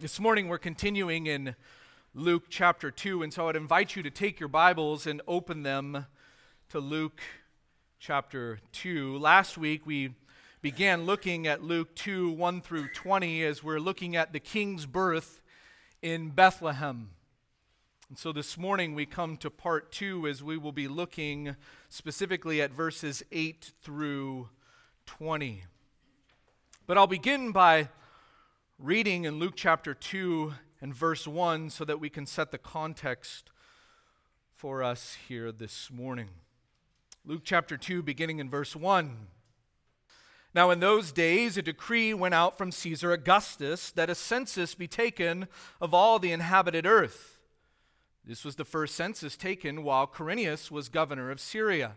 This morning we're continuing in Luke chapter 2, and so I'd invite you to take your Bibles and open them to Luke chapter 2. Last week we began looking at Luke 2 1 through 20 as we're looking at the king's birth in Bethlehem. And so this morning we come to part 2 as we will be looking specifically at verses 8 through 20. But I'll begin by reading in Luke chapter 2 and verse 1 so that we can set the context for us here this morning. Luke chapter 2, beginning in verse 1. Now, in those days, a decree went out from Caesar Augustus that a census be taken of all the inhabited earth. This was the first census taken while Quirinius was governor of Syria.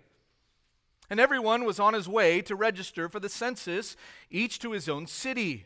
And everyone was on his way to register for the census, each to his own city.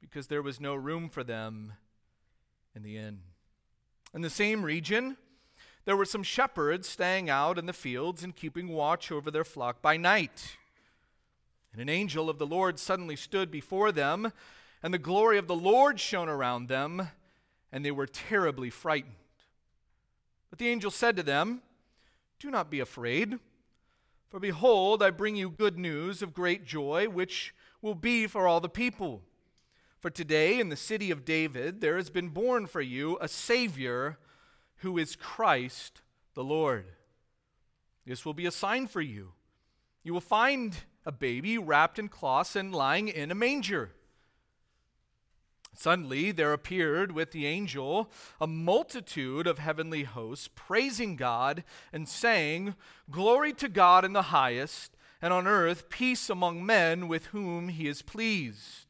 because there was no room for them in the inn. In the same region, there were some shepherds staying out in the fields and keeping watch over their flock by night. And an angel of the Lord suddenly stood before them, and the glory of the Lord shone around them, and they were terribly frightened. But the angel said to them, Do not be afraid, for behold, I bring you good news of great joy, which will be for all the people. For today in the city of David there has been born for you a Savior who is Christ the Lord. This will be a sign for you. You will find a baby wrapped in cloths and lying in a manger. Suddenly there appeared with the angel a multitude of heavenly hosts, praising God and saying, Glory to God in the highest, and on earth peace among men with whom he is pleased.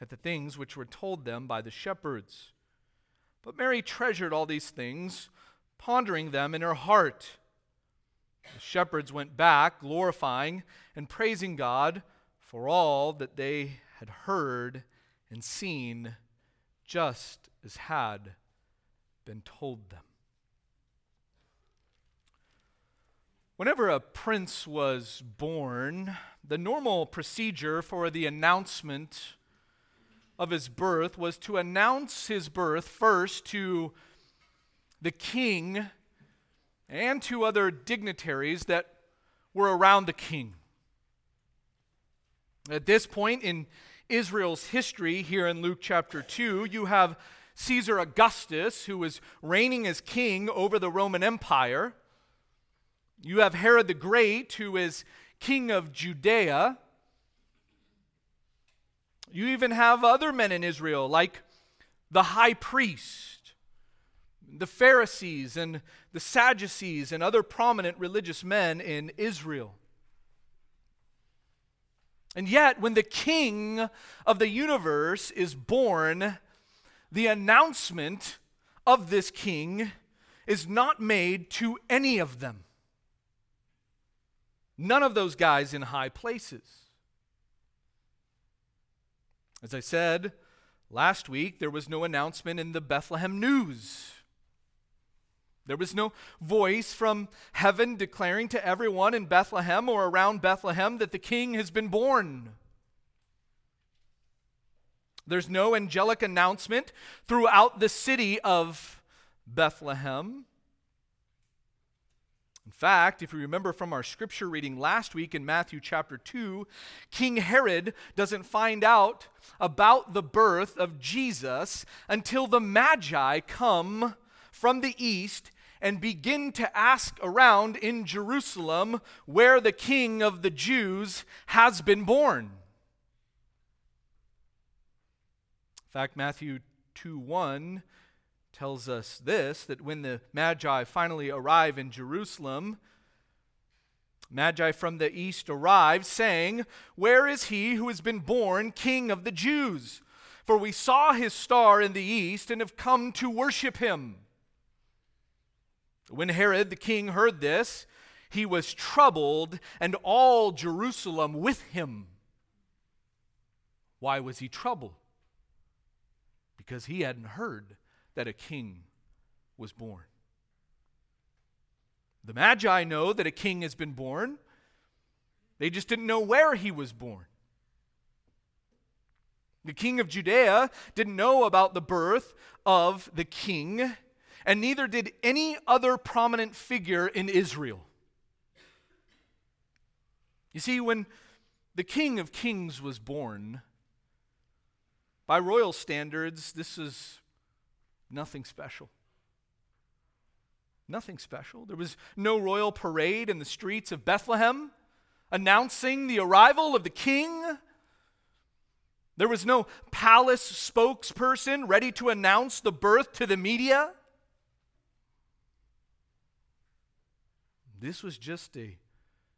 at the things which were told them by the shepherds. But Mary treasured all these things, pondering them in her heart. The shepherds went back, glorifying and praising God for all that they had heard and seen, just as had been told them. Whenever a prince was born, the normal procedure for the announcement of his birth was to announce his birth first to the king and to other dignitaries that were around the king. At this point in Israel's history, here in Luke chapter 2, you have Caesar Augustus, who was reigning as king over the Roman Empire. You have Herod the Great, who is king of Judea. You even have other men in Israel, like the high priest, the Pharisees, and the Sadducees, and other prominent religious men in Israel. And yet, when the king of the universe is born, the announcement of this king is not made to any of them. None of those guys in high places. As I said last week, there was no announcement in the Bethlehem news. There was no voice from heaven declaring to everyone in Bethlehem or around Bethlehem that the king has been born. There's no angelic announcement throughout the city of Bethlehem. In fact, if you remember from our scripture reading last week in Matthew chapter 2, King Herod doesn't find out about the birth of Jesus until the Magi come from the east and begin to ask around in Jerusalem where the king of the Jews has been born. In fact, Matthew 2 1 tells us this that when the Magi finally arrive in Jerusalem, Magi from the east arrive, saying, Where is he who has been born king of the Jews? For we saw his star in the east and have come to worship him. When Herod the king heard this, he was troubled, and all Jerusalem with him. Why was he troubled? Because he hadn't heard that a king was born. The Magi know that a king has been born, they just didn't know where he was born. The king of Judea didn't know about the birth of the king, and neither did any other prominent figure in Israel. You see, when the king of kings was born, by royal standards, this is nothing special. Nothing special. There was no royal parade in the streets of Bethlehem announcing the arrival of the king. There was no palace spokesperson ready to announce the birth to the media. This was just a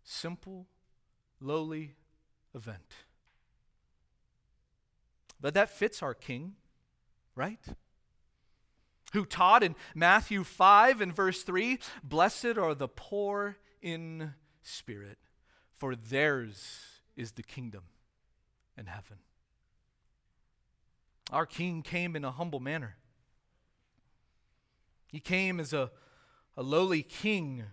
simple, lowly event. But that fits our king, right? Who taught in Matthew 5 and verse 3 Blessed are the poor in spirit, for theirs is the kingdom in heaven. Our king came in a humble manner. He came as a, a lowly king.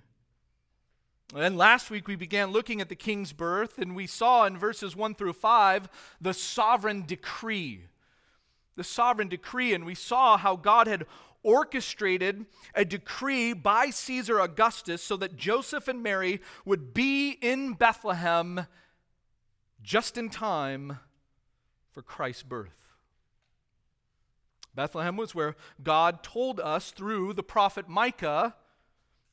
And last week we began looking at the king's birth, and we saw in verses 1 through 5 the sovereign decree. The sovereign decree, and we saw how God had orchestrated a decree by Caesar Augustus so that Joseph and Mary would be in Bethlehem just in time for Christ's birth. Bethlehem was where God told us through the prophet Micah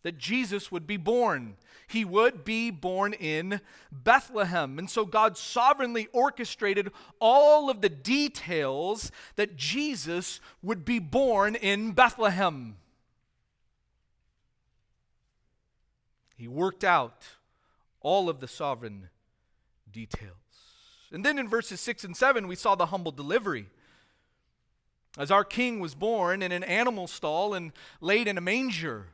that Jesus would be born. He would be born in Bethlehem. And so God sovereignly orchestrated all of the details that Jesus would be born in Bethlehem. He worked out all of the sovereign details. And then in verses 6 and 7, we saw the humble delivery. As our king was born in an animal stall and laid in a manger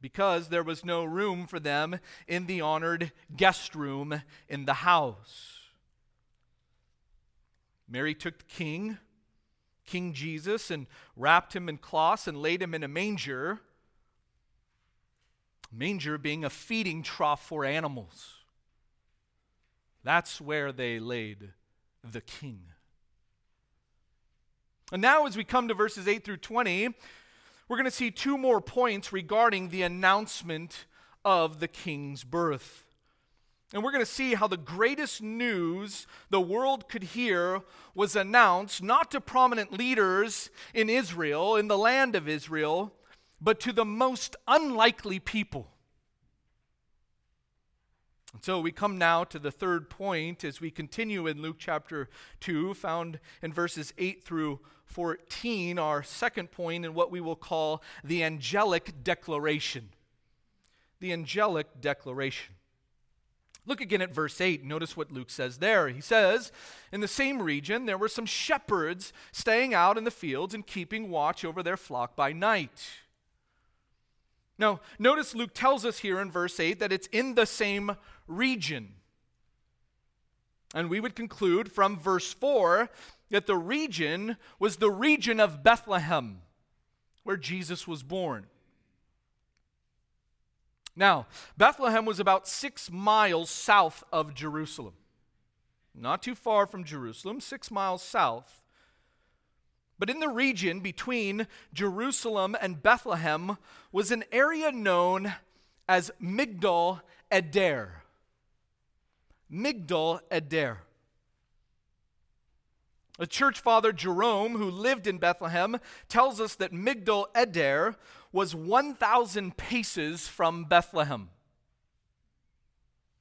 because there was no room for them in the honored guest room in the house. Mary took the king, King Jesus, and wrapped him in cloths and laid him in a manger. Manger being a feeding trough for animals. That's where they laid the king. And now, as we come to verses 8 through 20, we're going to see two more points regarding the announcement of the king's birth. And we're going to see how the greatest news the world could hear was announced not to prominent leaders in Israel, in the land of Israel, but to the most unlikely people. And so we come now to the third point as we continue in Luke chapter 2, found in verses 8 through 14, our second point in what we will call the angelic declaration. The angelic declaration. Look again at verse 8. Notice what Luke says there. He says, In the same region, there were some shepherds staying out in the fields and keeping watch over their flock by night. Now, notice Luke tells us here in verse 8 that it's in the same region. And we would conclude from verse 4 that the region was the region of Bethlehem, where Jesus was born. Now, Bethlehem was about six miles south of Jerusalem. Not too far from Jerusalem, six miles south. But in the region between Jerusalem and Bethlehem was an area known as Migdal Eder. Migdal Eder. A church father, Jerome, who lived in Bethlehem, tells us that Migdal Eder was 1,000 paces from Bethlehem,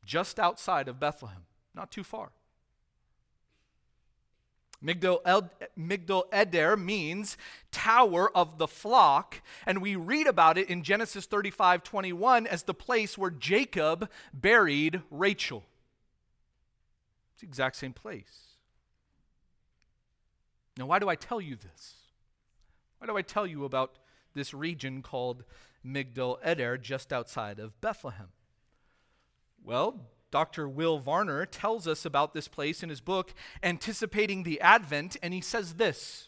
just outside of Bethlehem, not too far. Migdal, Eder means tower of the flock, and we read about it in Genesis 35 21 as the place where Jacob buried Rachel. It's the exact same place. Now, why do I tell you this? Why do I tell you about this region called Migdal Eder just outside of Bethlehem? Well, Dr. Will Varner tells us about this place in his book, Anticipating the Advent, and he says this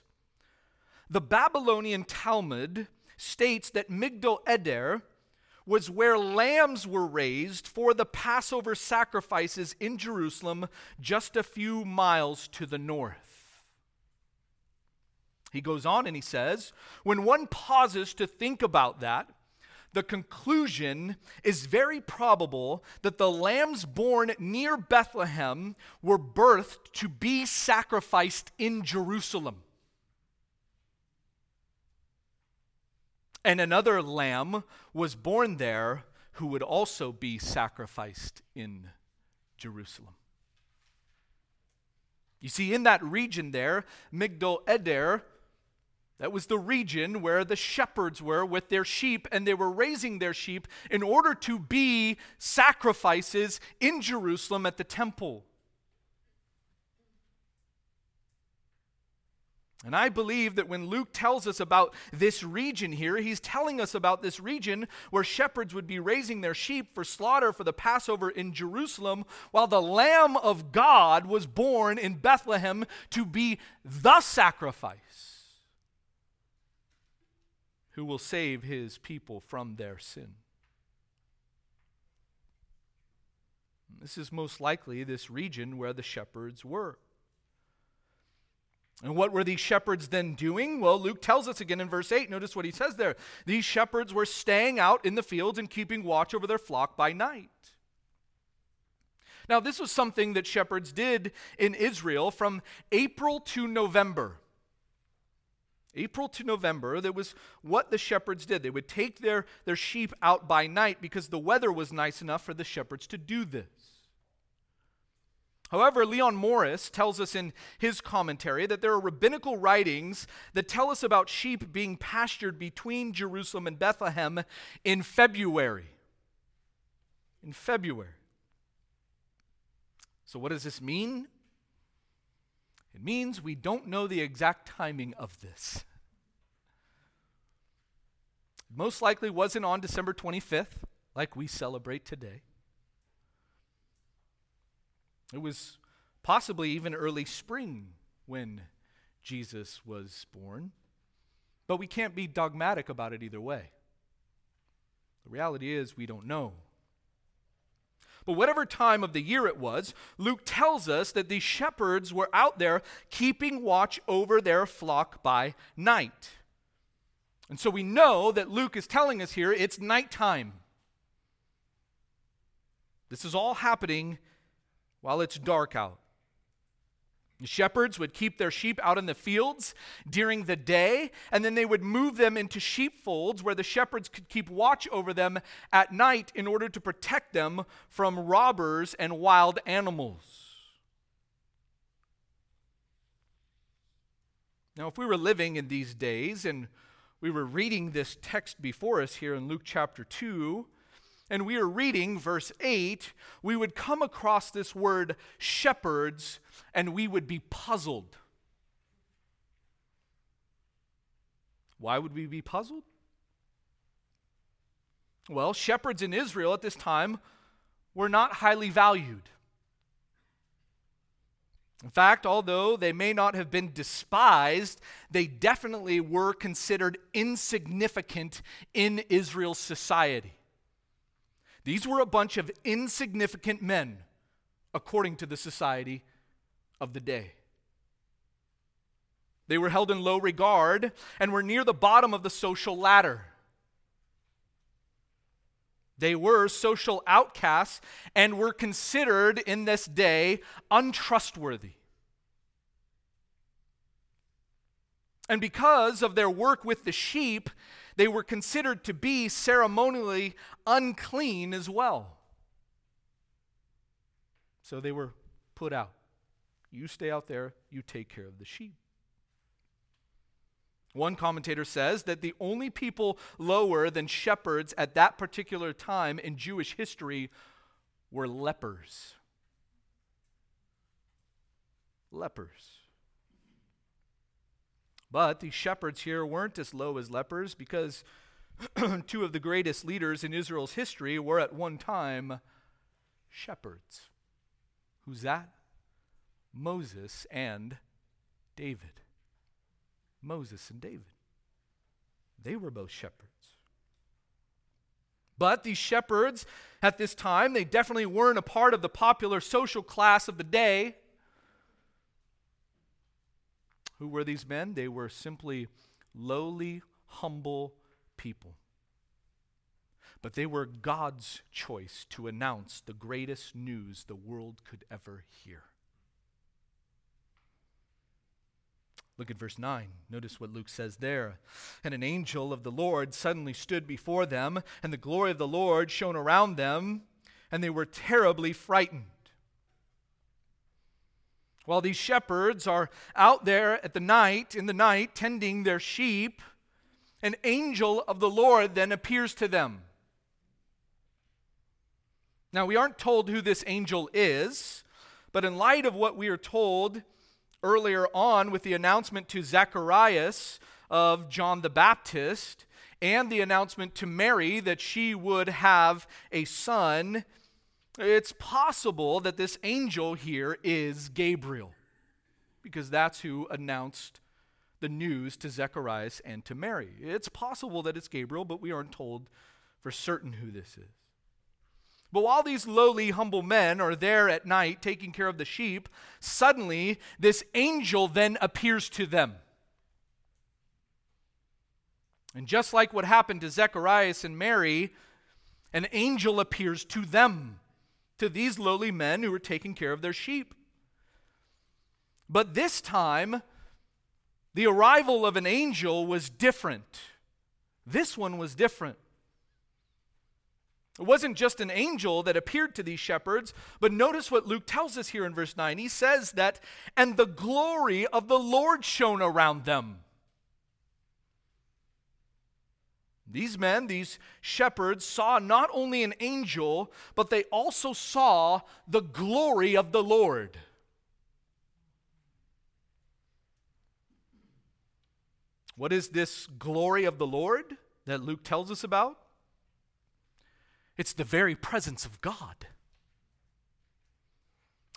The Babylonian Talmud states that Migdal Eder was where lambs were raised for the Passover sacrifices in Jerusalem, just a few miles to the north. He goes on and he says, When one pauses to think about that, the conclusion is very probable that the lambs born near Bethlehem were birthed to be sacrificed in Jerusalem. And another lamb was born there who would also be sacrificed in Jerusalem. You see, in that region there, Migdal Eder, that was the region where the shepherds were with their sheep, and they were raising their sheep in order to be sacrifices in Jerusalem at the temple. And I believe that when Luke tells us about this region here, he's telling us about this region where shepherds would be raising their sheep for slaughter for the Passover in Jerusalem, while the Lamb of God was born in Bethlehem to be the sacrifice who will save his people from their sin. This is most likely this region where the shepherds were. And what were these shepherds then doing? Well, Luke tells us again in verse 8. Notice what he says there. These shepherds were staying out in the fields and keeping watch over their flock by night. Now, this was something that shepherds did in Israel from April to November. April to November, that was what the shepherds did. They would take their, their sheep out by night because the weather was nice enough for the shepherds to do this. However, Leon Morris tells us in his commentary that there are rabbinical writings that tell us about sheep being pastured between Jerusalem and Bethlehem in February. In February. So, what does this mean? It means we don't know the exact timing of this. It most likely wasn't on December 25th, like we celebrate today. It was possibly even early spring when Jesus was born. But we can't be dogmatic about it either way. The reality is, we don't know. But whatever time of the year it was, Luke tells us that these shepherds were out there keeping watch over their flock by night. And so we know that Luke is telling us here it's nighttime. This is all happening while it's dark out. The shepherds would keep their sheep out in the fields during the day, and then they would move them into sheepfolds where the shepherds could keep watch over them at night in order to protect them from robbers and wild animals. Now, if we were living in these days and we were reading this text before us here in Luke chapter 2, and we are reading verse 8, we would come across this word shepherds and we would be puzzled. Why would we be puzzled? Well, shepherds in Israel at this time were not highly valued. In fact, although they may not have been despised, they definitely were considered insignificant in Israel's society. These were a bunch of insignificant men, according to the society of the day. They were held in low regard and were near the bottom of the social ladder. They were social outcasts and were considered in this day untrustworthy. And because of their work with the sheep, they were considered to be ceremonially unclean as well. So they were put out. You stay out there, you take care of the sheep. One commentator says that the only people lower than shepherds at that particular time in Jewish history were lepers. Lepers. But these shepherds here weren't as low as lepers because two of the greatest leaders in Israel's history were at one time shepherds. Who's that? Moses and David. Moses and David. They were both shepherds. But these shepherds at this time, they definitely weren't a part of the popular social class of the day. Who were these men? They were simply lowly, humble people. But they were God's choice to announce the greatest news the world could ever hear. Look at verse 9. Notice what Luke says there. And an angel of the Lord suddenly stood before them, and the glory of the Lord shone around them, and they were terribly frightened. While these shepherds are out there at the night, in the night, tending their sheep, an angel of the Lord then appears to them. Now, we aren't told who this angel is, but in light of what we are told earlier on with the announcement to Zacharias of John the Baptist and the announcement to Mary that she would have a son, it's possible that this angel here is Gabriel because that's who announced the news to Zacharias and to Mary. It's possible that it's Gabriel, but we aren't told for certain who this is. But while these lowly, humble men are there at night taking care of the sheep, suddenly this angel then appears to them. And just like what happened to Zacharias and Mary, an angel appears to them, to these lowly men who were taking care of their sheep. But this time, the arrival of an angel was different. This one was different. It wasn't just an angel that appeared to these shepherds, but notice what Luke tells us here in verse 9. He says that, and the glory of the Lord shone around them. These men, these shepherds, saw not only an angel, but they also saw the glory of the Lord. What is this glory of the Lord that Luke tells us about? It's the very presence of God.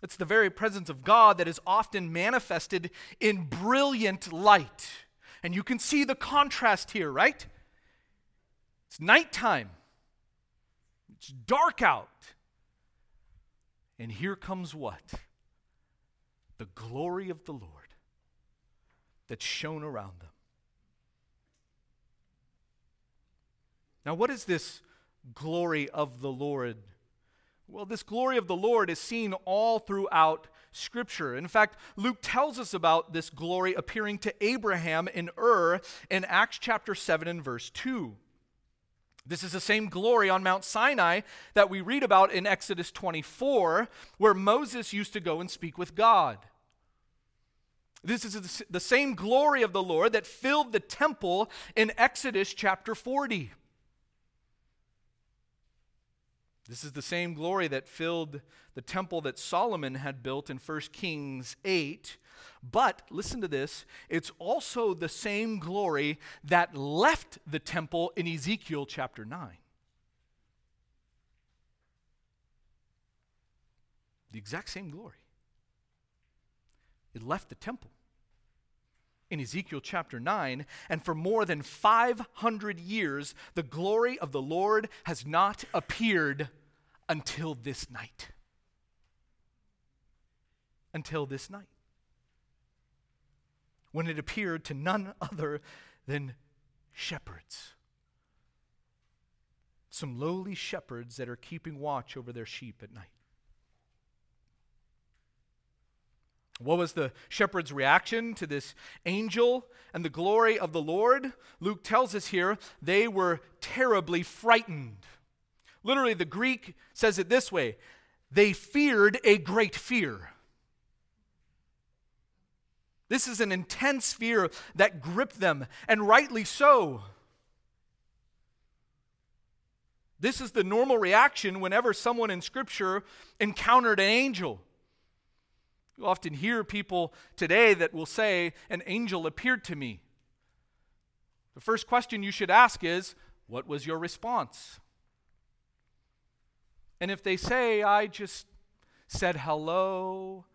It's the very presence of God that is often manifested in brilliant light. And you can see the contrast here, right? It's nighttime, it's dark out. And here comes what? The glory of the Lord that shone around them. Now, what is this glory of the Lord? Well, this glory of the Lord is seen all throughout Scripture. In fact, Luke tells us about this glory appearing to Abraham in Ur in Acts chapter 7 and verse 2. This is the same glory on Mount Sinai that we read about in Exodus 24, where Moses used to go and speak with God. This is the same glory of the Lord that filled the temple in Exodus chapter 40. This is the same glory that filled the temple that Solomon had built in 1 Kings 8. But listen to this it's also the same glory that left the temple in Ezekiel chapter 9. The exact same glory. It left the temple in Ezekiel chapter 9, and for more than 500 years, the glory of the Lord has not appeared until this night. Until this night. When it appeared to none other than shepherds. some lowly shepherds that are keeping watch over their sheep at night. What was the shepherd's reaction to this angel and the glory of the Lord? Luke tells us here they were terribly frightened. Literally, the Greek says it this way they feared a great fear. This is an intense fear that gripped them, and rightly so. This is the normal reaction whenever someone in Scripture encountered an angel. You often hear people today that will say, An angel appeared to me. The first question you should ask is, What was your response? And if they say, I just said hello,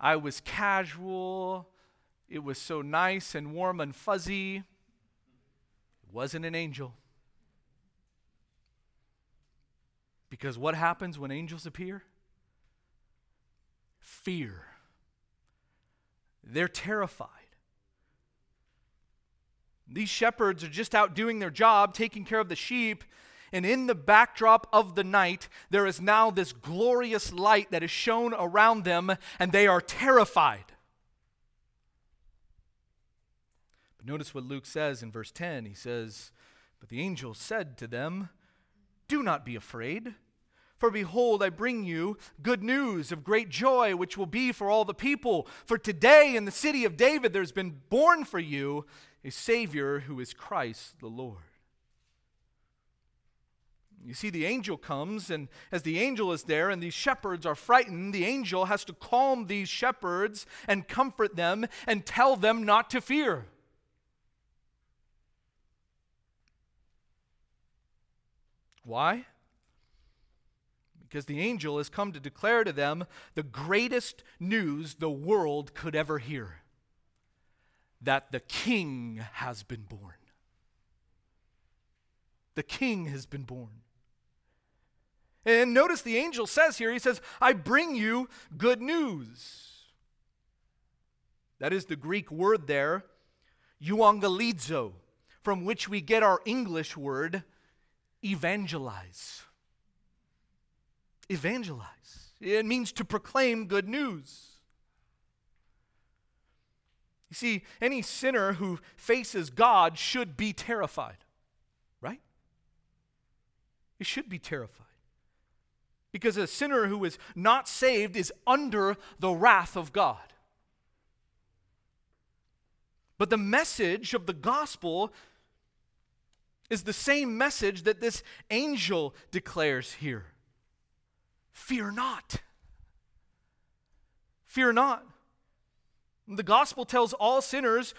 I was casual, it was so nice and warm and fuzzy, it wasn't an angel. Because what happens when angels appear? fear. They're terrified. These shepherds are just out doing their job, taking care of the sheep, and in the backdrop of the night, there is now this glorious light that is shown around them, and they are terrified. But notice what Luke says in verse 10. He says, But the angel said to them, Do not be afraid. For behold, I bring you good news of great joy, which will be for all the people. For today in the city of David there's been born for you a Savior who is Christ the Lord. You see, the angel comes, and as the angel is there and these shepherds are frightened, the angel has to calm these shepherds and comfort them and tell them not to fear. Why? because the angel has come to declare to them the greatest news the world could ever hear that the king has been born. The king has been born. And notice the angel says here, he says, I bring you good news. That is the Greek word there, euangelizo, from which we get our English word evangelize evangelize, it means to proclaim good news. You see, any sinner who faces God should be terrified, right? He should be terrified. Because a sinner who is not saved is under the wrath of God. But the message of the gospel is the same message that this angel declares here. Fear not. Fear not. The gospel tells all sinners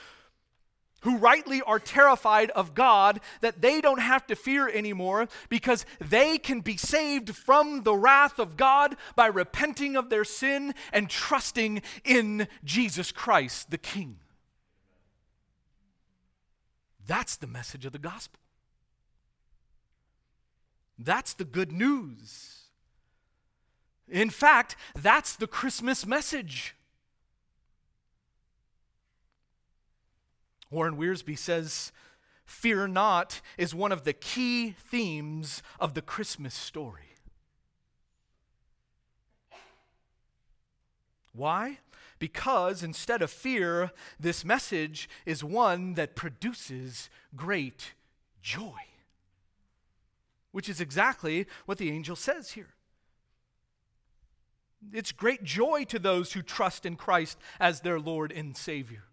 who rightly are terrified of God that they don't have to fear anymore because they can be saved from the wrath of God by repenting of their sin and trusting in Jesus Christ, the King. That's the message of the gospel. That's the good news. In fact, that's the Christmas message. Warren Wiersbe says, Fear not is one of the key themes of the Christmas story. Why? Because instead of fear, this message is one that produces great joy, which is exactly what the angel says here. It's great joy to those who trust in Christ as their Lord and Savior.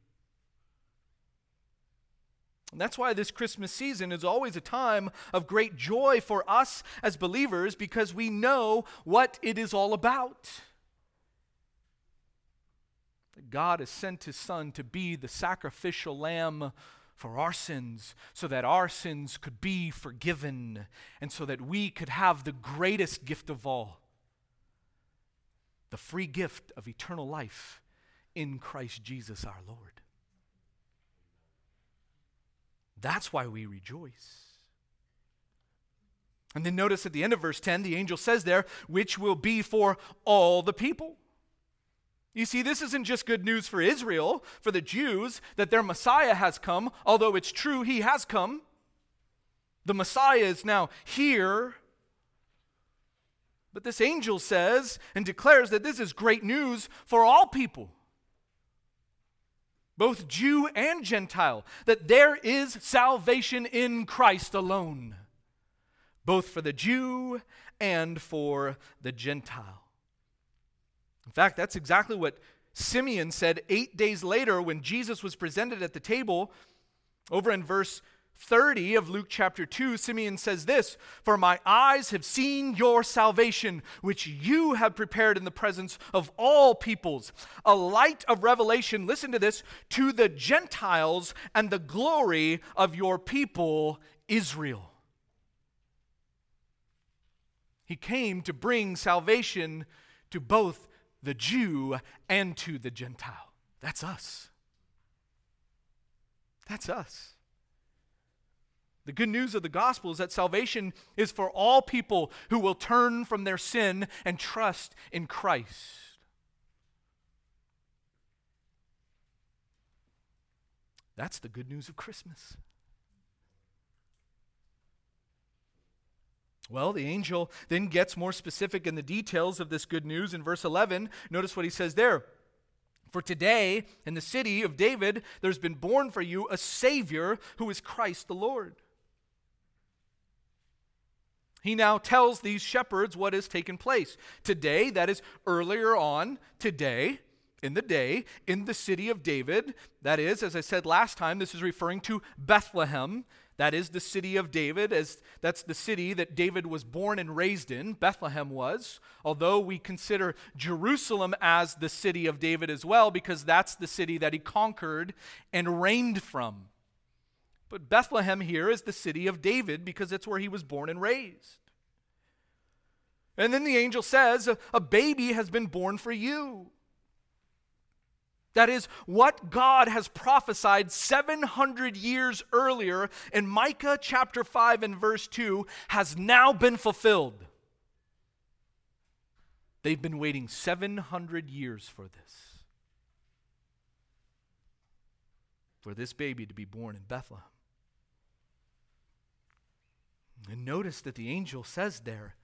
And that's why this Christmas season is always a time of great joy for us as believers because we know what it is all about. God has sent His Son to be the sacrificial lamb for our sins so that our sins could be forgiven and so that we could have the greatest gift of all the free gift of eternal life in Christ Jesus our Lord. That's why we rejoice. And then notice at the end of verse 10, the angel says there, which will be for all the people. You see, this isn't just good news for Israel, for the Jews, that their Messiah has come, although it's true he has come. The Messiah is now here. But this angel says and declares that this is great news for all people, both Jew and Gentile, that there is salvation in Christ alone, both for the Jew and for the Gentile. In fact, that's exactly what Simeon said eight days later when Jesus was presented at the table. Over in verse 30 of Luke chapter 2, Simeon says this For my eyes have seen your salvation, which you have prepared in the presence of all peoples, a light of revelation, listen to this, to the Gentiles and the glory of your people, Israel. He came to bring salvation to both the Jew and to the Gentile. That's us. That's us. The good news of the gospel is that salvation is for all people who will turn from their sin and trust in Christ. That's the good news of Christmas. Well, the angel then gets more specific in the details of this good news in verse 11. Notice what he says there. For today, in the city of David, there's been born for you a Savior who is Christ the Lord. He now tells these shepherds what has taken place. Today, that is earlier on, today, in the day, in the city of David, that is, as I said last time, this is referring to Bethlehem. That is the city of David, as that's the city that David was born and raised in, Bethlehem was. Although we consider Jerusalem as the city of David as well, because that's the city that he conquered and reigned from. But Bethlehem here is the city of David because it's where he was born and raised. And then the angel says, A baby has been born for you. That is what God has prophesied 700 years earlier in Micah chapter 5 and verse 2 has now been fulfilled. They've been waiting 700 years for this. For this baby to be born in Bethlehem. And notice that the angel says there,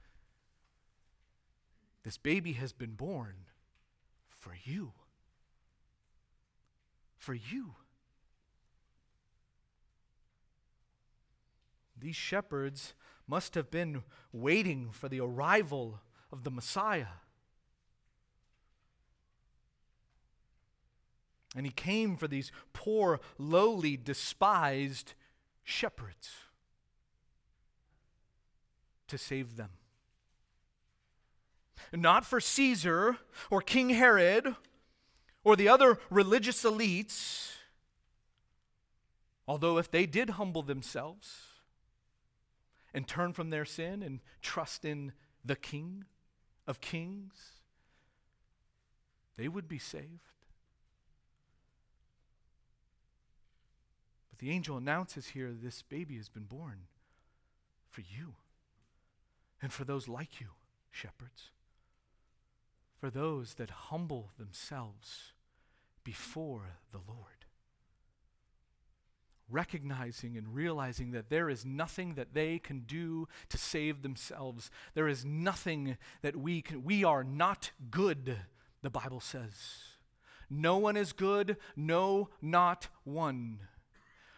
this baby has been born for you. For you. These shepherds must have been waiting for the arrival of the Messiah. And he came for these poor, lowly, despised shepherds to save them. Not for Caesar or King Herod or the other religious elites, although if they did humble themselves and turn from their sin and trust in the King of Kings, they would be saved. But the angel announces here this baby has been born for you and for those like you, shepherds, for those that humble themselves before the Lord. Recognizing and realizing that there is nothing that they can do to save themselves. There is nothing that we can, we are not good, the Bible says. No one is good, no, not one.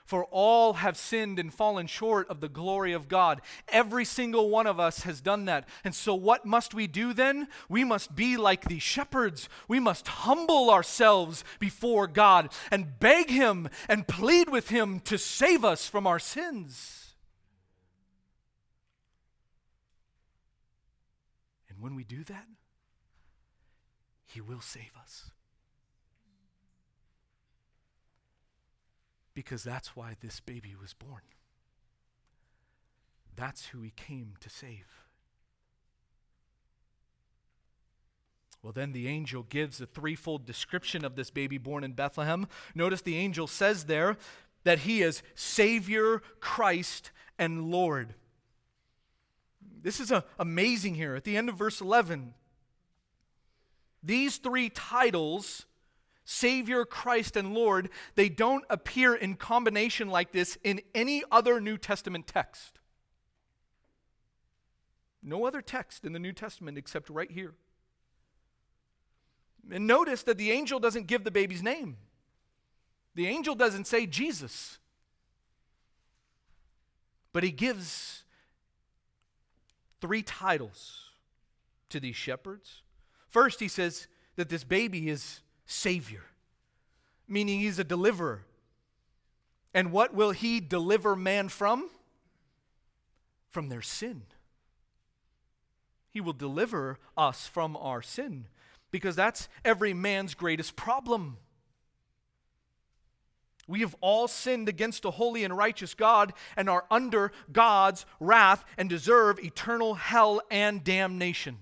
For all have sinned and fallen short of the glory of God. Every single one of us has done that. And so, what must we do then? We must be like these shepherds. We must humble ourselves before God and beg Him and plead with Him to save us from our sins. And when we do that, He will save us. Because that's why this baby was born. That's who he came to save. Well, then the angel gives a threefold description of this baby born in Bethlehem. Notice the angel says there that he is Savior, Christ, and Lord. This is a, amazing here. At the end of verse 11, these three titles Savior, Christ, and Lord, they don't appear in combination like this in any other New Testament text. No other text in the New Testament except right here. And notice that the angel doesn't give the baby's name. The angel doesn't say Jesus. But he gives three titles to these shepherds. First, he says that this baby is Savior, meaning he's a deliverer. And what will he deliver man from? From their sin. He will deliver us from our sin because that's every man's greatest problem. We have all sinned against a holy and righteous God and are under God's wrath and deserve eternal hell and damnation.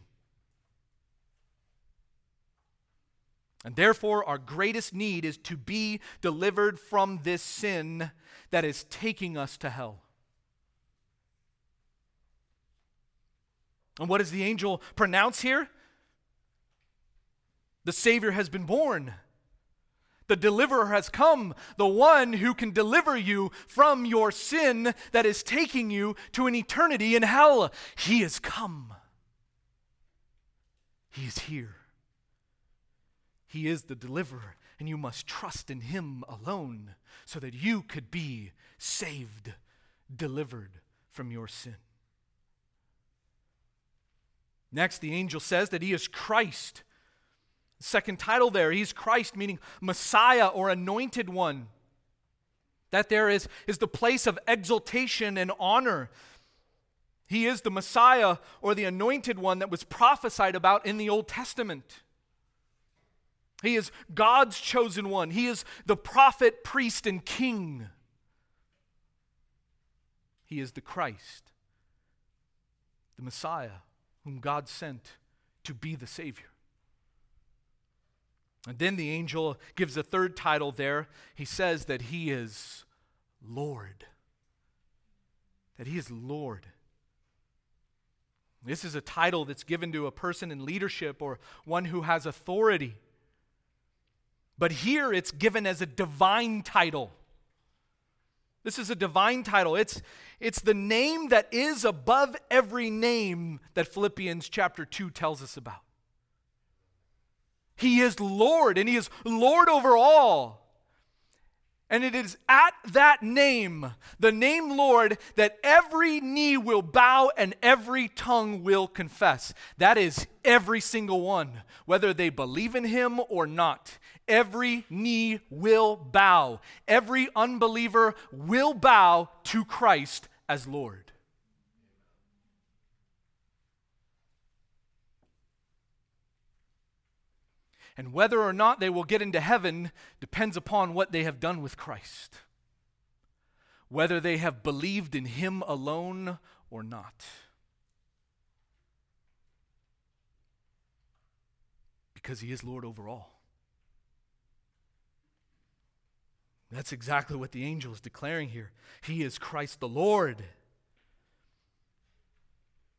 And therefore, our greatest need is to be delivered from this sin that is taking us to hell. And what does the angel pronounce here? The Savior has been born. The deliverer has come, the one who can deliver you from your sin that is taking you to an eternity in hell. He has come. He is here. He is the deliverer, and you must trust in Him alone so that you could be saved, delivered from your sin. Next, the angel says that He is Christ Second title there, he's Christ, meaning Messiah or anointed one. That there is, is the place of exaltation and honor. He is the Messiah or the anointed one that was prophesied about in the Old Testament. He is God's chosen one. He is the prophet, priest, and king. He is the Christ, the Messiah, whom God sent to be the Savior. And then the angel gives a third title there. He says that he is Lord. That he is Lord. This is a title that's given to a person in leadership or one who has authority. But here it's given as a divine title. This is a divine title. It's, it's the name that is above every name that Philippians chapter 2 tells us about. He is Lord, and He is Lord over all. And it is at that name, the name Lord, that every knee will bow and every tongue will confess. That is every single one, whether they believe in Him or not. Every knee will bow. Every unbeliever will bow to Christ as Lord. And whether or not they will get into heaven depends upon what they have done with Christ. Whether they have believed in Him alone or not. Because He is Lord over all. That's exactly what the angel is declaring here. He is Christ the Lord.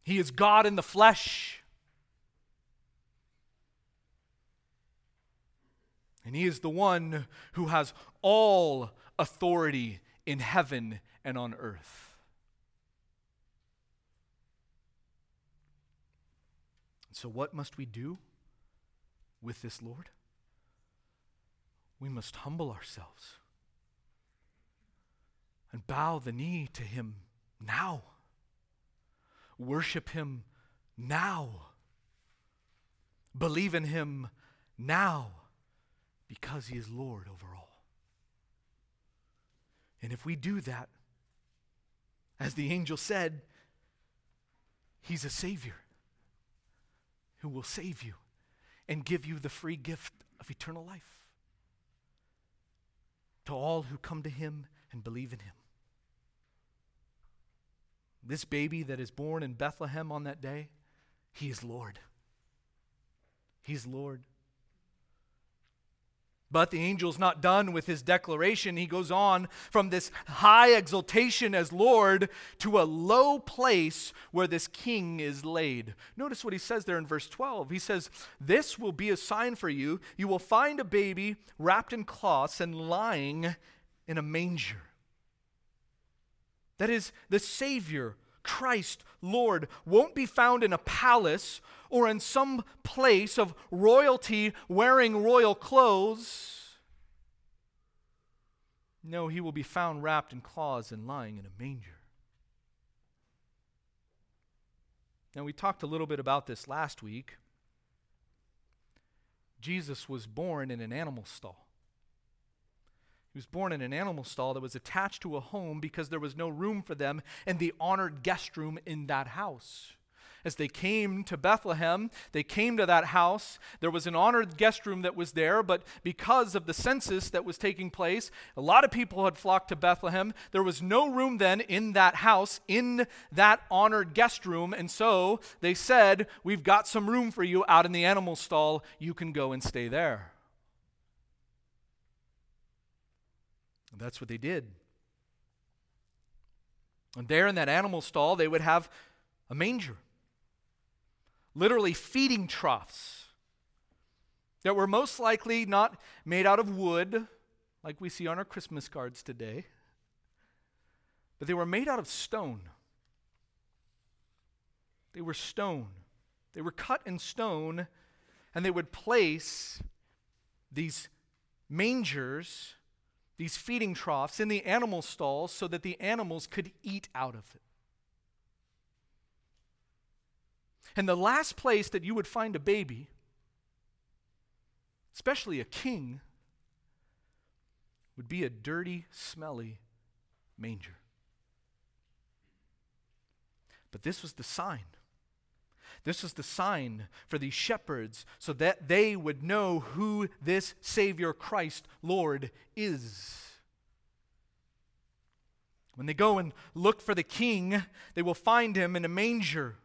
He is God in the flesh. And he is the one who has all authority in heaven and on earth. So, what must we do with this Lord? We must humble ourselves and bow the knee to him now. Worship him now. Believe in him now because he is Lord over all. And if we do that, as the angel said, he's a Savior who will save you and give you the free gift of eternal life to all who come to him and believe in him. This baby that is born in Bethlehem on that day, he is Lord. He's Lord. But the angel's not done with his declaration. He goes on from this high exaltation as Lord to a low place where this king is laid. Notice what he says there in verse 12. He says, This will be a sign for you. You will find a baby wrapped in cloths and lying in a manger. That is, the Savior, Christ, Lord, won't be found in a palace or in some place of royalty wearing royal clothes. No, he will be found wrapped in cloths and lying in a manger. Now, we talked a little bit about this last week. Jesus was born in an animal stall. He was born in an animal stall that was attached to a home because there was no room for them in the honored guest room in that house as they came to Bethlehem, they came to that house. There was an honored guest room that was there, but because of the census that was taking place, a lot of people had flocked to Bethlehem. There was no room then in that house, in that honored guest room, and so they said, We've got some room for you out in the animal stall. You can go and stay there. And that's what they did. And there in that animal stall, they would have a manger literally feeding troughs that were most likely not made out of wood, like we see on our Christmas cards today, but they were made out of stone. They were stone. They were cut in stone, and they would place these mangers, these feeding troughs, in the animal stalls so that the animals could eat out of it. And the last place that you would find a baby, especially a king, would be a dirty, smelly manger. But this was the sign. This was the sign for these shepherds so that they would know who this Savior Christ, Lord, is. When they go and look for the king, they will find him in a manger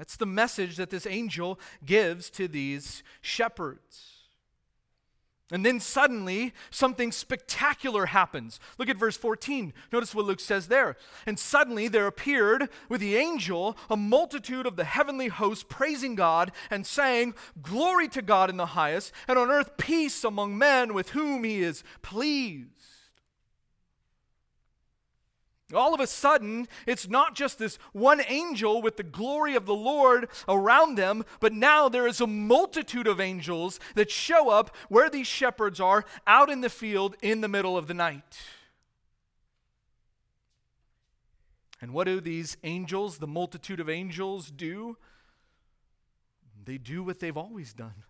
that's the message that this angel gives to these shepherds. And then suddenly, something spectacular happens. Look at verse 14. Notice what Luke says there. And suddenly there appeared with the angel a multitude of the heavenly host praising God and saying, Glory to God in the highest, and on earth peace among men with whom he is pleased. All of a sudden, it's not just this one angel with the glory of the Lord around them, but now there is a multitude of angels that show up where these shepherds are out in the field in the middle of the night. And what do these angels, the multitude of angels, do? They do what they've always done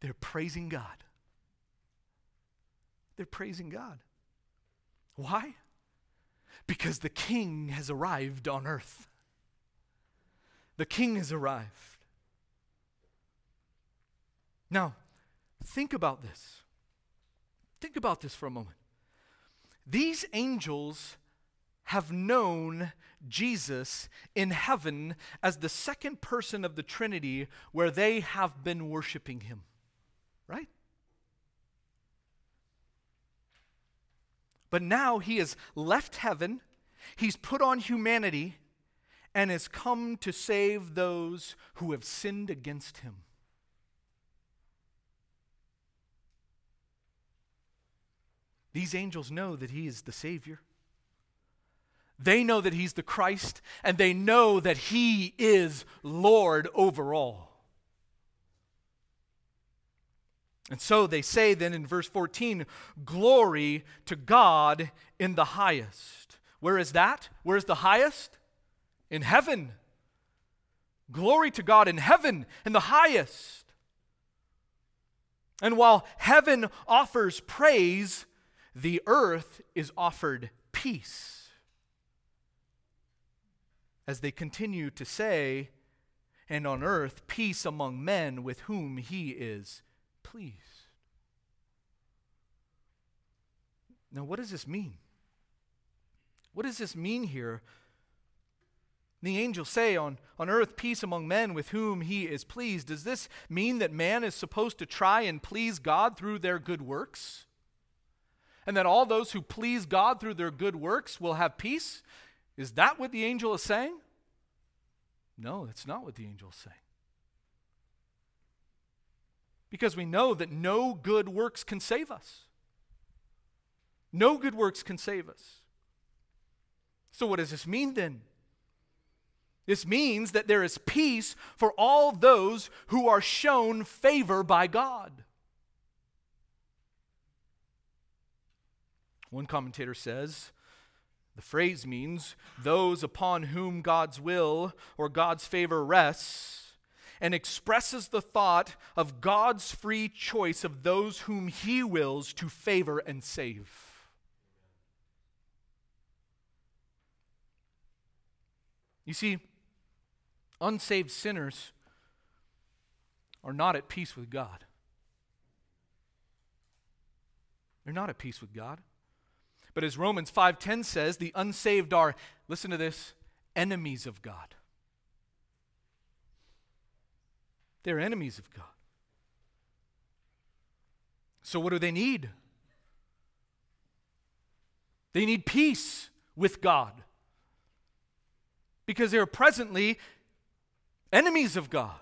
they're praising God. They're praising God. Why? Because the king has arrived on earth. The king has arrived. Now, think about this. Think about this for a moment. These angels have known Jesus in heaven as the second person of the Trinity where they have been worshiping him. Right? But now he has left heaven, he's put on humanity, and has come to save those who have sinned against him. These angels know that he is the Savior. They know that he's the Christ, and they know that he is Lord over all. And so they say then in verse 14, glory to God in the highest. Where is that? Where's the highest? In heaven. Glory to God in heaven, in the highest. And while heaven offers praise, the earth is offered peace. As they continue to say, and on earth peace among men with whom he is pleased. Now, what does this mean? What does this mean here? The angels say, on, on earth, peace among men with whom he is pleased. Does this mean that man is supposed to try and please God through their good works? And that all those who please God through their good works will have peace? Is that what the angel is saying? No, that's not what the angel is saying. Because we know that no good works can save us. No good works can save us. So, what does this mean then? This means that there is peace for all those who are shown favor by God. One commentator says the phrase means those upon whom God's will or God's favor rests and expresses the thought of God's free choice of those whom He wills to favor and save. You see, unsaved sinners are not at peace with God. They're not at peace with God. But as Romans 5:10 says, the unsaved are listen to this, enemies of God. They're enemies of God. So what do they need? They need peace with God. Because they're presently enemies of God.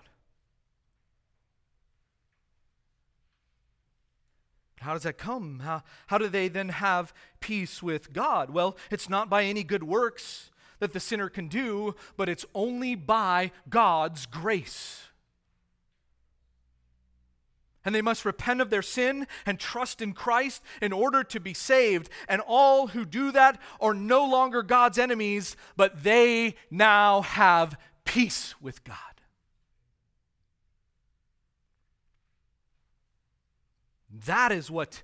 How does that come? How, how do they then have peace with God? Well, it's not by any good works that the sinner can do, but it's only by God's grace. And they must repent of their sin and trust in Christ in order to be saved. And all who do that are no longer God's enemies, but they now have peace with God. That is what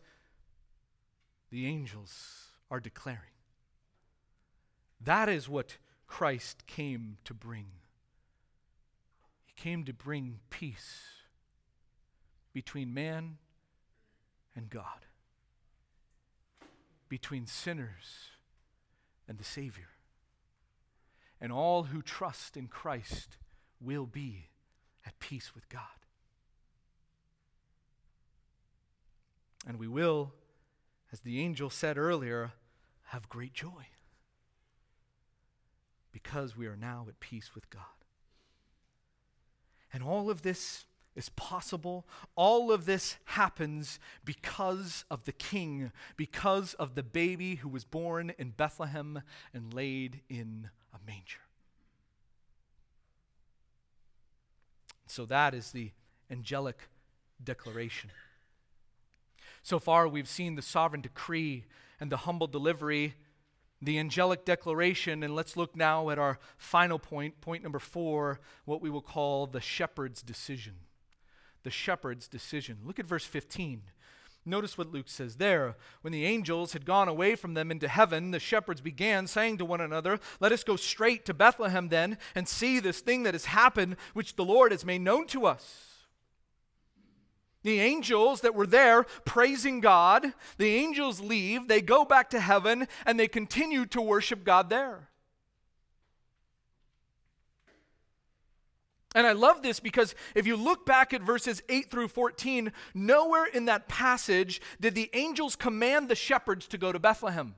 the angels are declaring. That is what Christ came to bring. He came to bring peace between man and God, between sinners and the Savior. And all who trust in Christ will be at peace with God. And we will, as the angel said earlier, have great joy because we are now at peace with God. And all of this is possible. All of this happens because of the king, because of the baby who was born in Bethlehem and laid in a manger. So that is the angelic declaration. So far, we've seen the sovereign decree and the humble delivery, the angelic declaration, and let's look now at our final point, point number four, what we will call the shepherd's decision. The shepherd's decision. Look at verse 15. Notice what Luke says there. When the angels had gone away from them into heaven, the shepherds began saying to one another, Let us go straight to Bethlehem then and see this thing that has happened, which the Lord has made known to us. The angels that were there praising God, the angels leave, they go back to heaven, and they continue to worship God there. And I love this because if you look back at verses 8 through 14, nowhere in that passage did the angels command the shepherds to go to Bethlehem.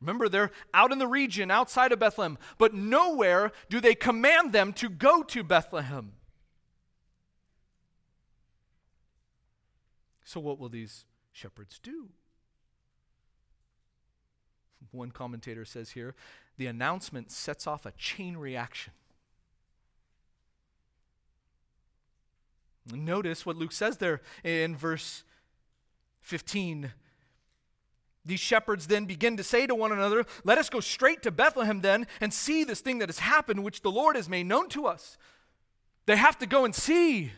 Remember, they're out in the region outside of Bethlehem, but nowhere do they command them to go to Bethlehem. So, what will these shepherds do? One commentator says here the announcement sets off a chain reaction. Notice what Luke says there in verse 15. These shepherds then begin to say to one another, Let us go straight to Bethlehem then and see this thing that has happened, which the Lord has made known to us. They have to go and see.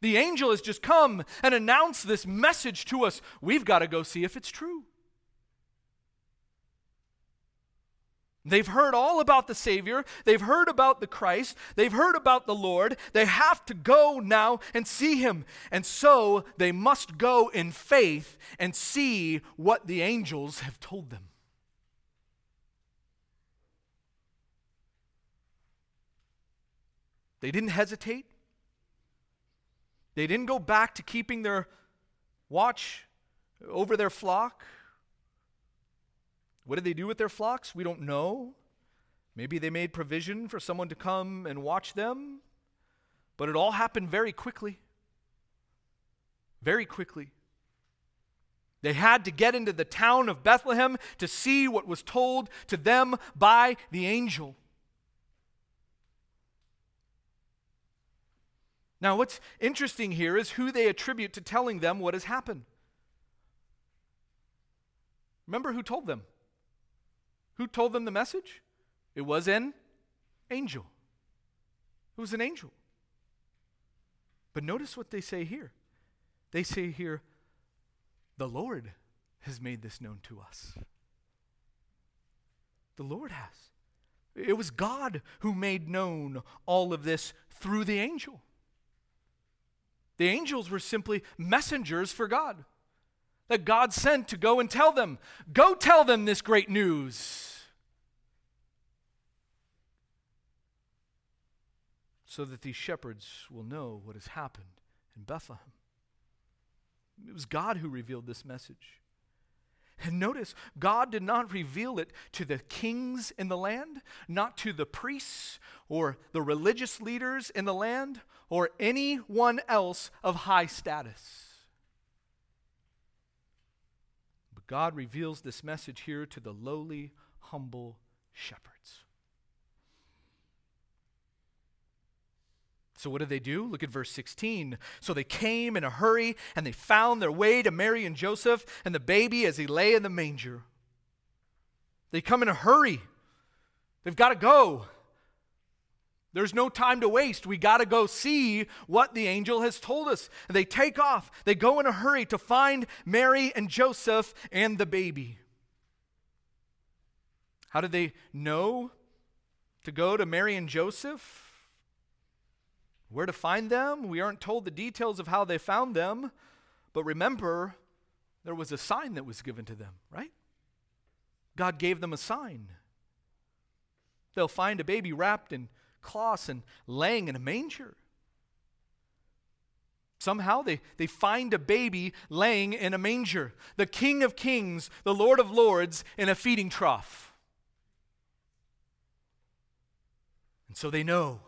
The angel has just come and announced this message to us. We've got to go see if it's true. They've heard all about the Savior. They've heard about the Christ. They've heard about the Lord. They have to go now and see Him. And so they must go in faith and see what the angels have told them. They didn't hesitate. They didn't go back to keeping their watch over their flock. What did they do with their flocks? We don't know. Maybe they made provision for someone to come and watch them. But it all happened very quickly. Very quickly. They had to get into the town of Bethlehem to see what was told to them by the angel. Now, what's interesting here is who they attribute to telling them what has happened. Remember who told them? Who told them the message? It was an angel. It was an angel. But notice what they say here. They say here, the Lord has made this known to us. The Lord has. It was God who made known all of this through the angel. The angels were simply messengers for God that God sent to go and tell them, go tell them this great news. So that these shepherds will know what has happened in Bethlehem. It was God who revealed this message. And notice, God did not reveal it to the kings in the land, not to the priests or the religious leaders in the land, or anyone else of high status. But God reveals this message here to the lowly, humble shepherds. So, what did they do? Look at verse 16. So they came in a hurry and they found their way to Mary and Joseph and the baby as he lay in the manger. They come in a hurry. They've got to go. There's no time to waste. We got to go see what the angel has told us. They take off. They go in a hurry to find Mary and Joseph and the baby. How did they know to go to Mary and Joseph? Where to find them? We aren't told the details of how they found them, but remember, there was a sign that was given to them, right? God gave them a sign. They'll find a baby wrapped in cloths and laying in a manger. Somehow they, they find a baby laying in a manger, the King of Kings, the Lord of Lords, in a feeding trough. And so they know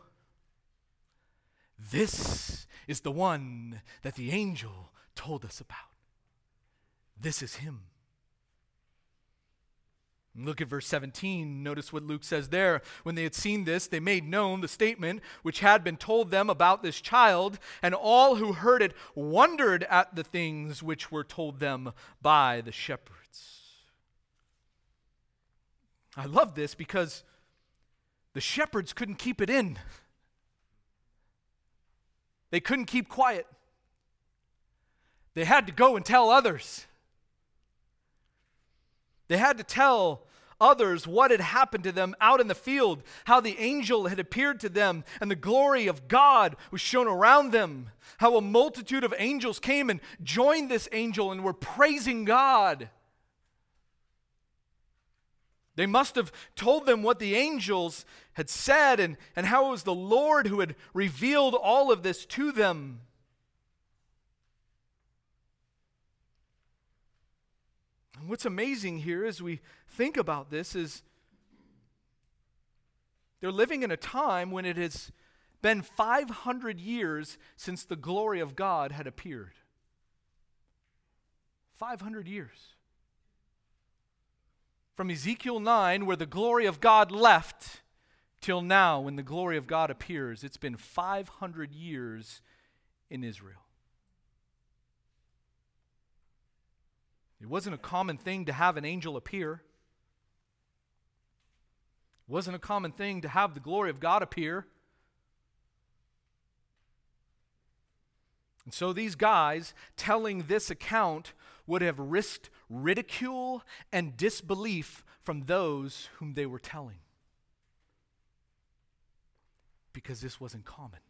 this is the one that the angel told us about. This is him. Look at verse 17. Notice what Luke says there. When they had seen this, they made known the statement which had been told them about this child, and all who heard it wondered at the things which were told them by the shepherds. I love this because the shepherds couldn't keep it in. They couldn't keep quiet. They had to go and tell others. They had to tell others what had happened to them out in the field, how the angel had appeared to them, and the glory of God was shown around them, how a multitude of angels came and joined this angel and were praising God. They must have told them what the angels had said and, and how it was the Lord who had revealed all of this to them. And what's amazing here as we think about this is they're living in a time when it has been 500 years since the glory of God had appeared. 500 years from Ezekiel 9, where the glory of God left, till now, when the glory of God appears. It's been 500 years in Israel. It wasn't a common thing to have an angel appear. It wasn't a common thing to have the glory of God appear. And so these guys telling this account would have risked ridicule and disbelief from those whom they were telling. Because this wasn't common.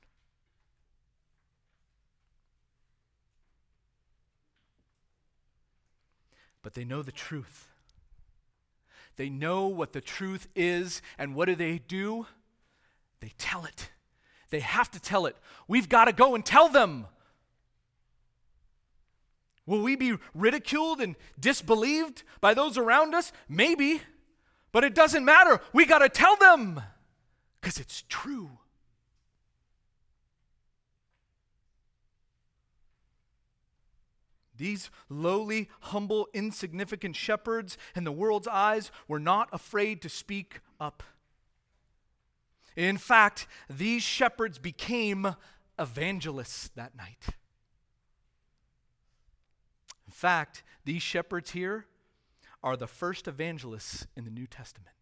But they know the truth. They know what the truth is, and what do they do? They tell it. They have to tell it. We've got to go and tell them. Will we be ridiculed and disbelieved by those around us? Maybe. But it doesn't matter. We got to tell them because it's true. These lowly, humble, insignificant shepherds in the world's eyes were not afraid to speak up. In fact, these shepherds became evangelists that night. In fact, these shepherds here are the first evangelists in the New Testament.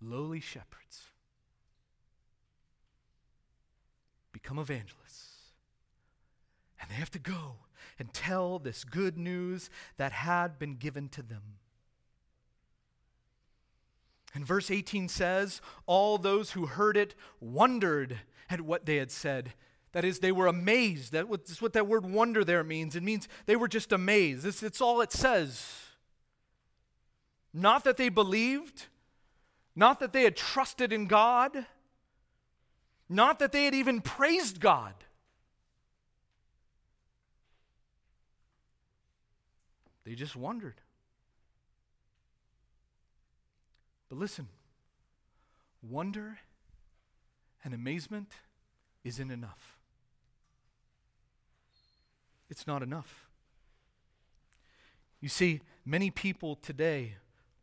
Lowly shepherds become evangelists. And they have to go and tell this good news that had been given to them. And verse 18 says, All those who heard it wondered at what they had said. That is, they were amazed. That's what that word wonder there means. It means they were just amazed. It's, it's all it says. Not that they believed, not that they had trusted in God, not that they had even praised God. They just wondered. But listen, wonder and amazement isn't enough. It's not enough. You see, many people today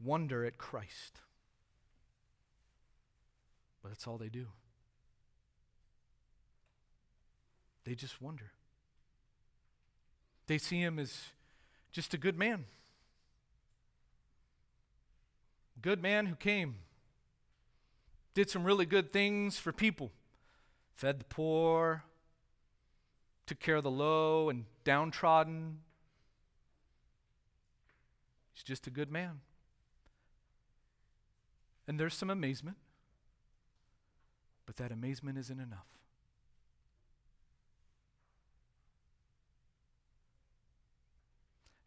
wonder at Christ, but that's all they do. They just wonder. They see him as just a good man. Good man who came, did some really good things for people, fed the poor, took care of the low and downtrodden. He's just a good man. And there's some amazement, but that amazement isn't enough.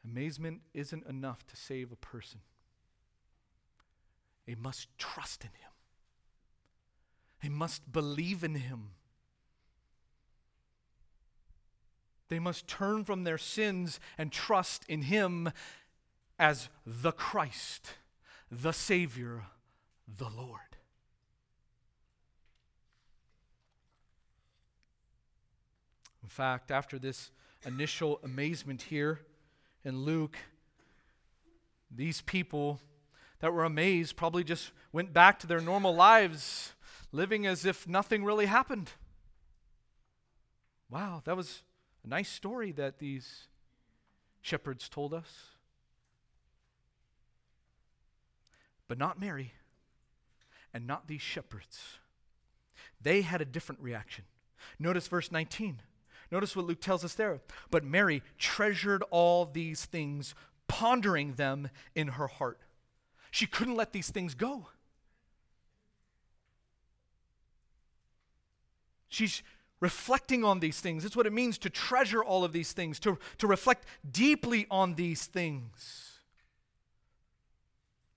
Amazement isn't enough to save a person. They must trust in Him, they must believe in Him. They must turn from their sins and trust in Him as the Christ, the Savior, the Lord. In fact, after this initial amazement here in Luke, these people that were amazed probably just went back to their normal lives, living as if nothing really happened. Wow, that was a nice story that these shepherds told us. But not Mary and not these shepherds. They had a different reaction. Notice verse 19. Notice what Luke tells us there. But Mary treasured all these things, pondering them in her heart. She couldn't let these things go. She's reflecting on these things. That's what it means to treasure all of these things, to, to reflect deeply on these things.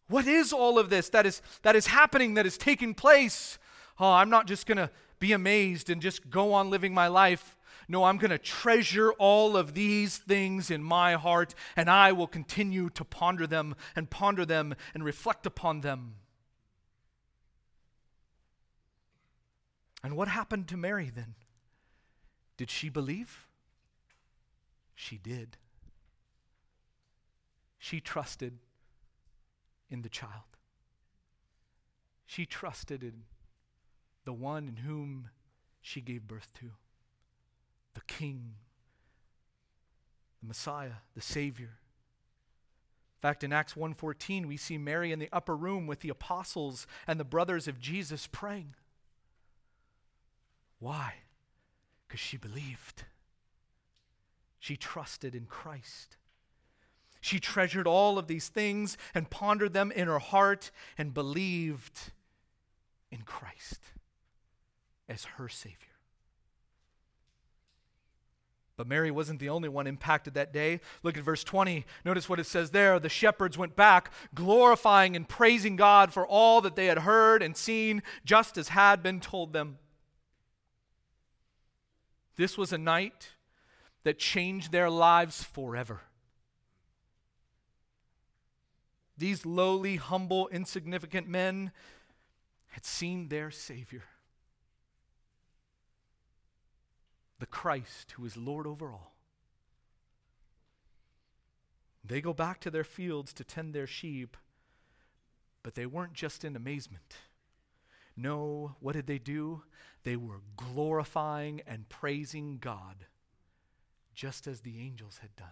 What is all of this that is, that is happening, that is taking place? Oh, I'm not just going to be amazed and just go on living my life. No, I'm going to treasure all of these things in my heart, and I will continue to ponder them and ponder them and reflect upon them. And what happened to Mary then? Did she believe? She did. She trusted in the child. She trusted in the one in whom she gave birth to the King, the Messiah, the Savior. In fact, in Acts 1:14, we see Mary in the upper room with the apostles and the brothers of Jesus praying. Why? Because she believed. She trusted in Christ. She treasured all of these things and pondered them in her heart and believed in Christ as her Savior. But Mary wasn't the only one impacted that day. Look at verse 20. Notice what it says there. The shepherds went back, glorifying and praising God for all that they had heard and seen, just as had been told them. This was a night that changed their lives forever. These lowly, humble, insignificant men had seen their Savior. The Christ who is Lord over all. They go back to their fields to tend their sheep, but they weren't just in amazement. No, what did they do? They were glorifying and praising God, just as the angels had done.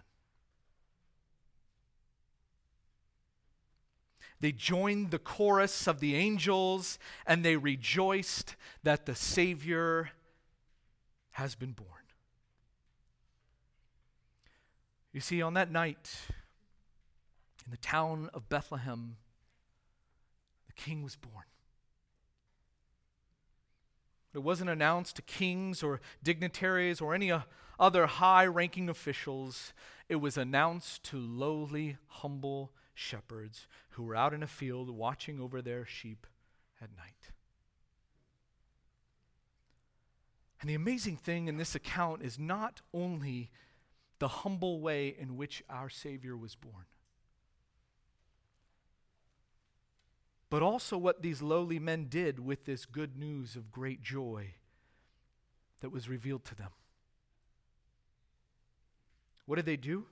They joined the chorus of the angels and they rejoiced that the Savior has been born. You see, on that night in the town of Bethlehem, the king was born. It wasn't announced to kings or dignitaries or any uh, other high ranking officials. It was announced to lowly, humble shepherds who were out in a field watching over their sheep at night. And the amazing thing in this account is not only the humble way in which our Savior was born, but also what these lowly men did with this good news of great joy that was revealed to them. What did they do?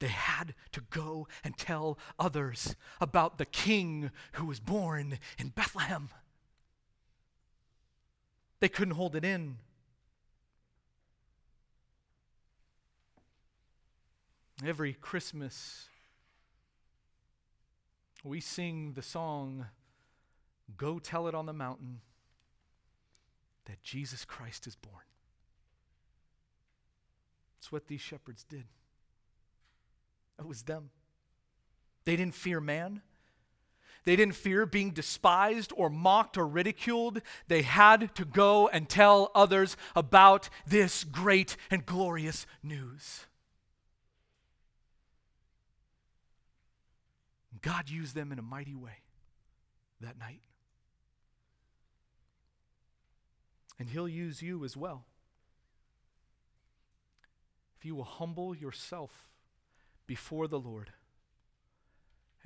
They had to go and tell others about the king who was born in Bethlehem. They couldn't hold it in. Every Christmas, we sing the song, Go Tell It on the Mountain, that Jesus Christ is born. It's what these shepherds did. It was them. They didn't fear man. They didn't fear being despised or mocked or ridiculed. They had to go and tell others about this great and glorious news. God used them in a mighty way that night. And He'll use you as well. If you will humble yourself before the Lord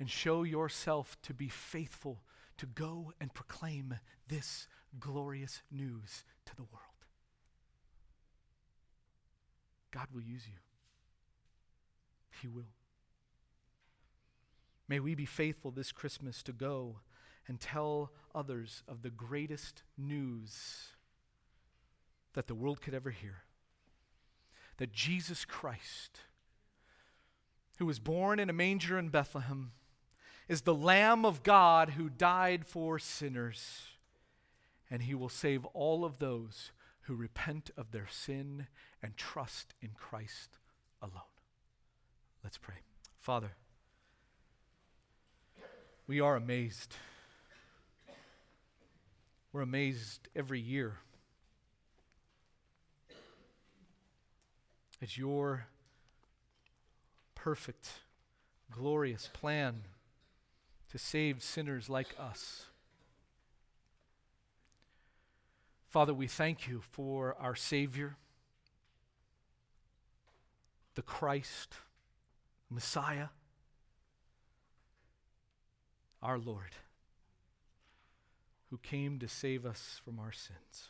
and show yourself to be faithful to go and proclaim this glorious news to the world. God will use you. He will. May we be faithful this Christmas to go and tell others of the greatest news that the world could ever hear that Jesus Christ who was born in a manger in Bethlehem, is the Lamb of God who died for sinners. And he will save all of those who repent of their sin and trust in Christ alone. Let's pray. Father, we are amazed. We're amazed every year at your perfect, glorious plan to save sinners like us. Father, we thank you for our Savior, the Christ, Messiah, our Lord, who came to save us from our sins.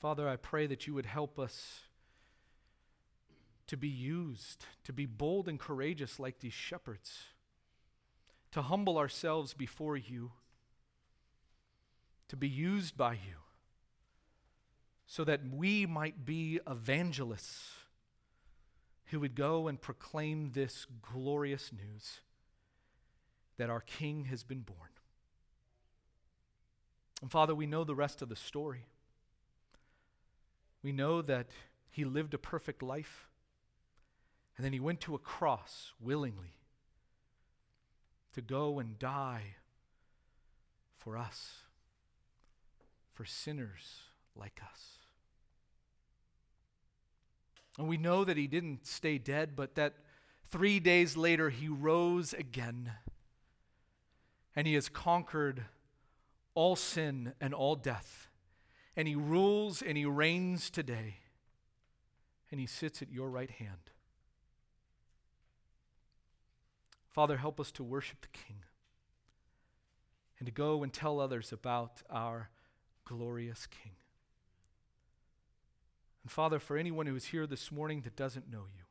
Father, I pray that you would help us to be used, to be bold and courageous like these shepherds, to humble ourselves before you, to be used by you, so that we might be evangelists who would go and proclaim this glorious news that our King has been born. And Father, we know the rest of the story. We know that he lived a perfect life. And then he went to a cross willingly to go and die for us, for sinners like us. And we know that he didn't stay dead, but that three days later he rose again. And he has conquered all sin and all death. And he rules and he reigns today. And he sits at your right hand. Father, help us to worship the King and to go and tell others about our glorious King. And Father, for anyone who is here this morning that doesn't know you,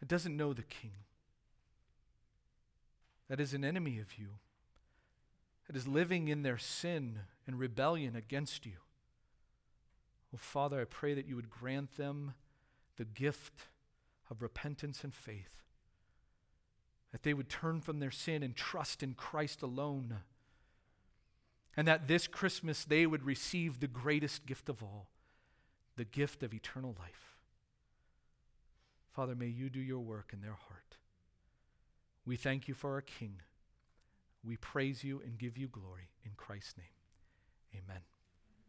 that doesn't know the King, that is an enemy of you, that is living in their sin and rebellion against you, oh Father, I pray that you would grant them the gift of repentance and faith, that they would turn from their sin and trust in Christ alone, and that this Christmas they would receive the greatest gift of all the gift of eternal life. Father, may you do your work in their heart. We thank you for our King. We praise you and give you glory in Christ's name. Amen.